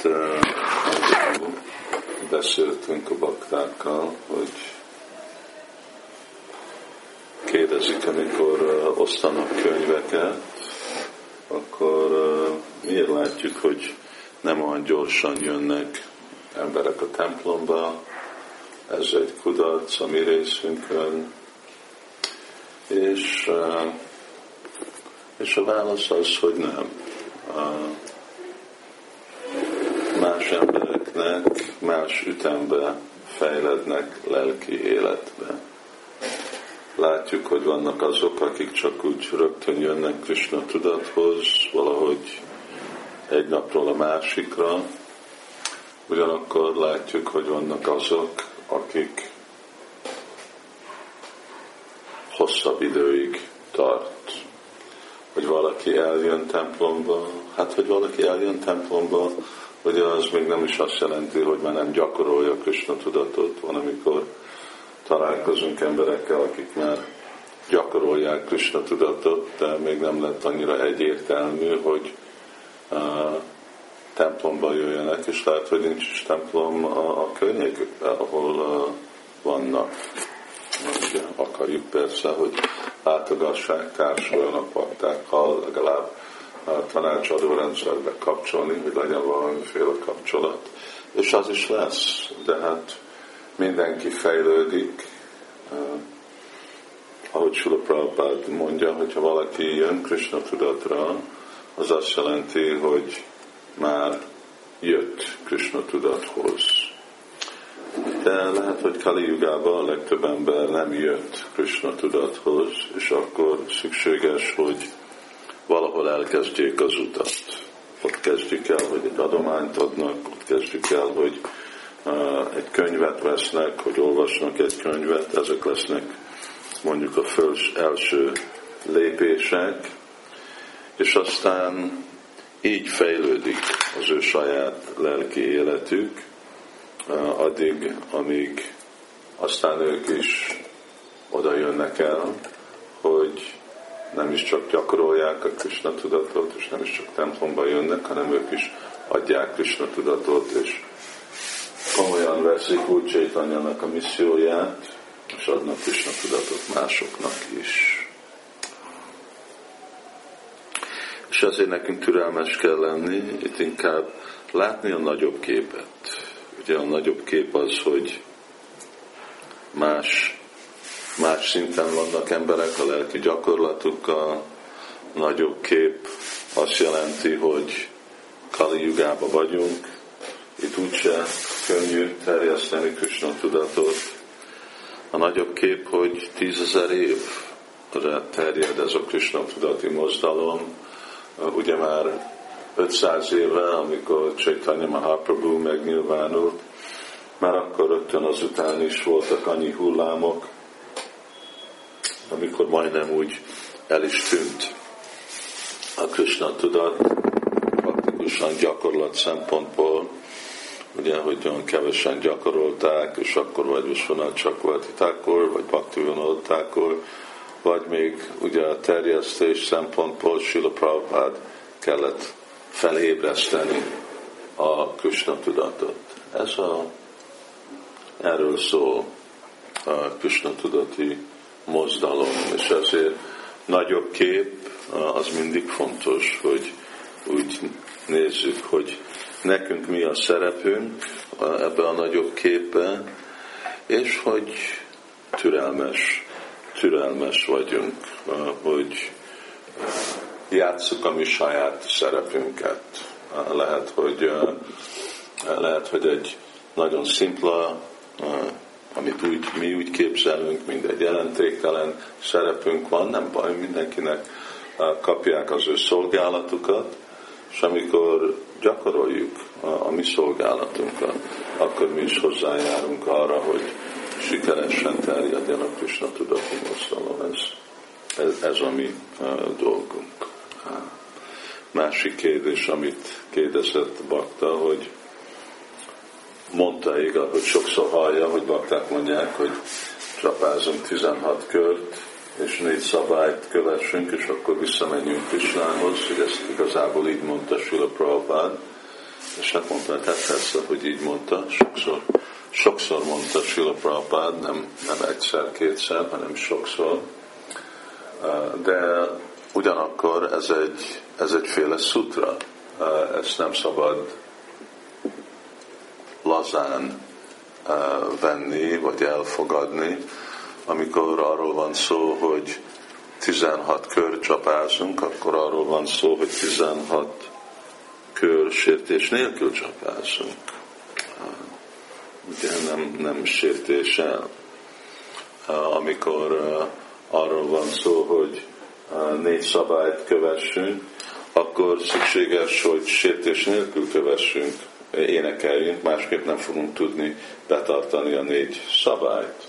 itt uh, beszéltünk a baktákkal, hogy kérdezik, amikor uh, osztanak könyveket, akkor miért látjuk, hogy nem olyan gyorsan jönnek emberek a templomba, ez egy kudarc a mi részünkön, és, és a válasz az, hogy nem. Más embereknek más ütembe fejlednek lelki életbe. Látjuk, hogy vannak azok, akik csak úgy rögtön jönnek Krishna tudathoz, valahogy egy napról a másikra. Ugyanakkor látjuk, hogy vannak azok, akik hosszabb időig tart. Hogy valaki eljön templomba, hát hogy valaki eljön templomba, Ugye az még nem is azt jelenti, hogy már nem gyakorolja Krishna tudatot, van amikor találkozunk emberekkel, akik már gyakorolják Krishna tudatot, de még nem lett annyira egyértelmű, hogy uh, templomba jöjjenek, és lehet, hogy nincs is templom a, a környékükben, ahol uh, vannak. Ugye, akarjuk persze, hogy látogassák, társuljanak paktákkal, legalább a tanácsadó rendszerbe kapcsolni, hogy legyen valamiféle kapcsolat. És az is lesz, de hát mindenki fejlődik. Ahogy Sula Prabhupád mondja, hogyha valaki jön Krishna tudatra, az azt jelenti, hogy már jött Krishna tudathoz. De lehet, hogy Kali Jugában a legtöbb ember nem jött Krishna tudathoz, és akkor szükséges, hogy valahol elkezdjék az utat. Ott kezdjük el, hogy egy adományt adnak, ott kezdjük el, hogy egy könyvet vesznek, hogy olvasnak egy könyvet, ezek lesznek mondjuk a föls, első lépések, és aztán így fejlődik az ő saját lelki életük, addig, amíg aztán ők is oda jönnek el, hogy nem is csak gyakorolják a Krishna tudatot, és nem is csak templomba jönnek, hanem ők is adják Krishna tudatot, és komolyan veszik úgy Csaitanyának a misszióját, és adnak Krishna tudatot másoknak is. És ezért nekünk türelmes kell lenni, itt inkább látni a nagyobb képet. Ugye a nagyobb kép az, hogy más más szinten vannak emberek a lelki gyakorlatukkal, nagyobb kép azt jelenti, hogy Kali Jugába vagyunk, itt úgyse könnyű terjeszteni Krishna tudatot. A nagyobb kép, hogy tízezer évre terjed ez a Krishna tudati mozdalom. Ugye már 500 éve, amikor Chaitanya Mahaprabhu megnyilvánult, már akkor rögtön azután is voltak annyi hullámok, amikor majdnem úgy el is tűnt a Krishna tudat, praktikusan gyakorlat szempontból, ugye, hogy olyan kevesen gyakorolták, és akkor vagy Visvanath Csakvartitákor, vagy Bhaktivinodákor, vagy még ugye a terjesztés szempontból Sila Prabhupád kellett felébreszteni a Krishna tudatot. Ez a, erről szól a Krishna tudati mozdalom, és ezért nagyobb kép az mindig fontos, hogy úgy nézzük, hogy nekünk mi a szerepünk ebbe a nagyobb képbe, és hogy türelmes, türelmes vagyunk, hogy játsszuk a mi saját szerepünket. Lehet, hogy, lehet, hogy egy nagyon szimpla amit úgy, mi úgy képzelünk, mint egy jelentéktelen szerepünk van, nem baj, mindenkinek kapják az ő szolgálatukat, és amikor gyakoroljuk a, a mi szolgálatunkat, akkor mi is hozzájárunk arra, hogy sikeresen terjedjen a Krishna tudati mozdalom. Ez, ez, ez a mi dolgunk. Másik kérdés, amit kérdezett Bakta, hogy mondta igaz, hogy sokszor hallja, hogy bakták mondják, hogy csapázunk 16 kört, és négy szabályt kövessünk, és akkor visszamenjünk Krisnához, hogy ezt igazából így mondta Sula Prabhupád, és hát mondta, hát persze, hogy így mondta, sokszor, sokszor mondta Sila Prabhupád, nem, nem egyszer, kétszer, hanem sokszor, de ugyanakkor ez egy, ez egyféle szutra, ezt nem szabad lazán venni, vagy elfogadni, amikor arról van szó, hogy 16 kör csapázunk, akkor arról van szó, hogy 16 kör sértés nélkül csapázunk. Ugye nem, nem sértéssel. Amikor arról van szó, hogy négy szabályt kövessünk, akkor szükséges, hogy sértés nélkül kövessünk, énekeljünk, másképp nem fogunk tudni betartani a négy szabályt.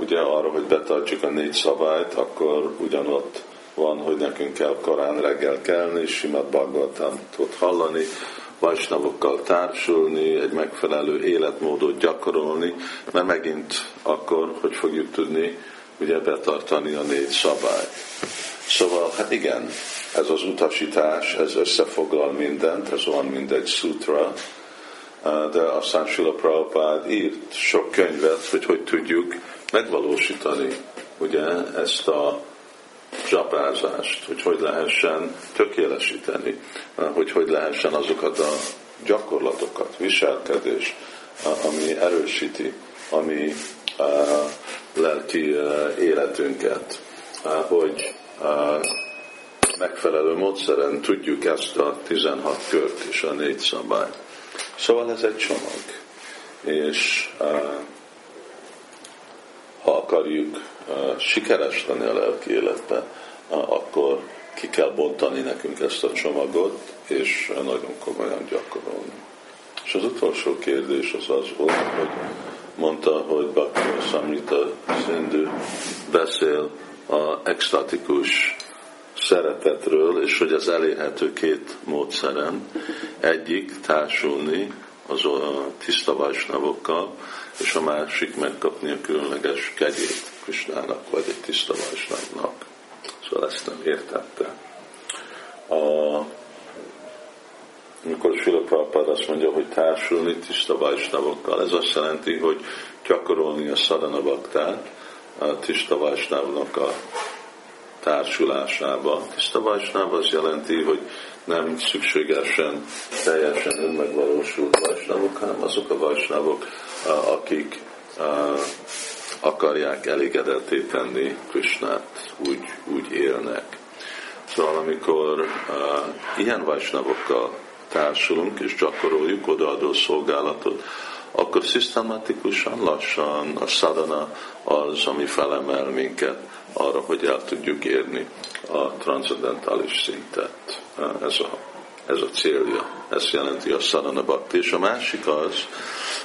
Ugye arra, hogy betartjuk a négy szabályt, akkor ugyanott van, hogy nekünk kell korán reggel kelni, simat Bhagavatamot hallani, vajsnavokkal társulni, egy megfelelő életmódot gyakorolni, mert megint akkor, hogy fogjuk tudni ugye betartani a négy szabályt. Szóval, hát igen, ez az utasítás, ez összefoglal mindent, ez olyan, mint egy sutra, de aztán Sula Prabhupád írt sok könyvet, hogy hogy tudjuk megvalósítani ugye ezt a zsapázást, hogy hogy lehessen tökélesíteni, hogy hogy lehessen azokat a gyakorlatokat, viselkedés, ami erősíti, ami lelki életünket, hogy megfelelő módszeren tudjuk ezt a 16 kört és a négy szabályt. Szóval ez egy csomag. És ha akarjuk sikeres lenni a lelki életben, akkor ki kell bontani nekünk ezt a csomagot, és nagyon komolyan gyakorolni. És az utolsó kérdés az az volt, hogy mondta, hogy Bhakti Samrita Szindű beszél a extatikus szeretetről, és hogy az elérhető két módszeren. Egyik társulni az a tiszta vajsnavokkal, és a másik megkapni a különleges kegyét Krisnának, vagy egy tiszta vajsnavnak. Szóval ezt nem értette. A, amikor Sula Prabhupád azt mondja, hogy társulni tiszta vajsnavokkal, ez azt jelenti, hogy gyakorolni a szadana baktát, a tiszta vajsnavnak a társulásába. Tiszta vajsnáv az jelenti, hogy nem szükségesen teljesen önmegvalósult vajsnávok, hanem azok a vajsnávok, akik akarják elégedetté tenni Krisnát, úgy, úgy élnek. Szóval amikor ilyen vajsnavokkal társulunk és gyakoroljuk odaadó szolgálatot, akkor szisztematikusan, lassan a sadana az, ami felemel minket arra, hogy el tudjuk érni a transzendentális szintet. Ez a, ez a célja. Ez jelenti a sadana bhakti. És a másik az,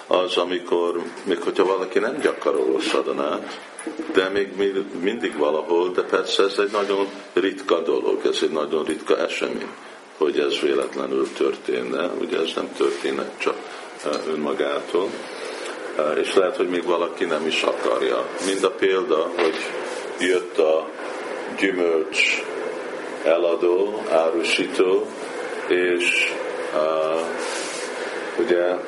az, amikor, még hogyha valaki nem gyakorol szadanát, de még mindig valahol, de persze ez egy nagyon ritka dolog, ez egy nagyon ritka esemény, hogy ez véletlenül történne, ugye ez nem történnek csak önmagától, és lehet, hogy még valaki nem is akarja. Mind a példa, hogy jött a gyümölcs eladó, árusító, és uh, ugye uh,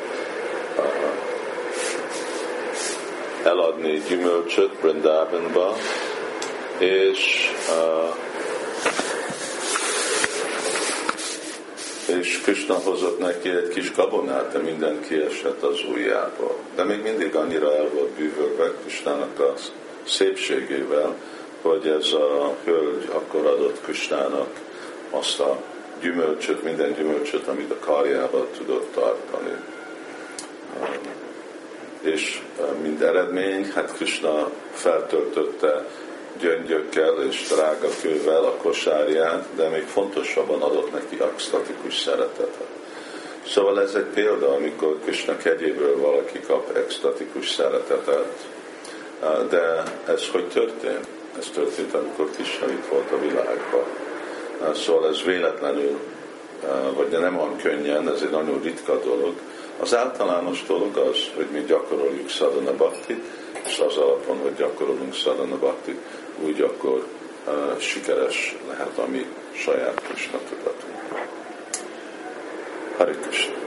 eladni gyümölcsöt Brindavanba, és uh, és Krishna hozott neki egy kis gabonát, de minden kiesett az ujjából. De még mindig annyira el volt bűvölve Krishnának a szépségével, hogy ez a hölgy akkor adott Krishnának azt a gyümölcsöt, minden gyümölcsöt, amit a karjával tudott tartani. És mind eredmény, hát Krishna feltöltötte gyöngyökkel és drága kővel a kosárját, de még fontosabban adott neki extatikus szeretetet. Szóval ez egy példa, amikor Krishna kegyéből valaki kap extatikus szeretetet, de ez hogy történt? Ez történt, amikor Krishna itt volt a világban. Szóval ez véletlenül, vagy de nem olyan könnyen, ez egy nagyon ritka dolog. Az általános dolog az, hogy mi gyakoroljuk sadhana bhakti, és az alapon, hogy gyakorolunk sadhana bhakti, úgy akkor uh, sikeres lehet a mi saját Krishna. Hare Krishna.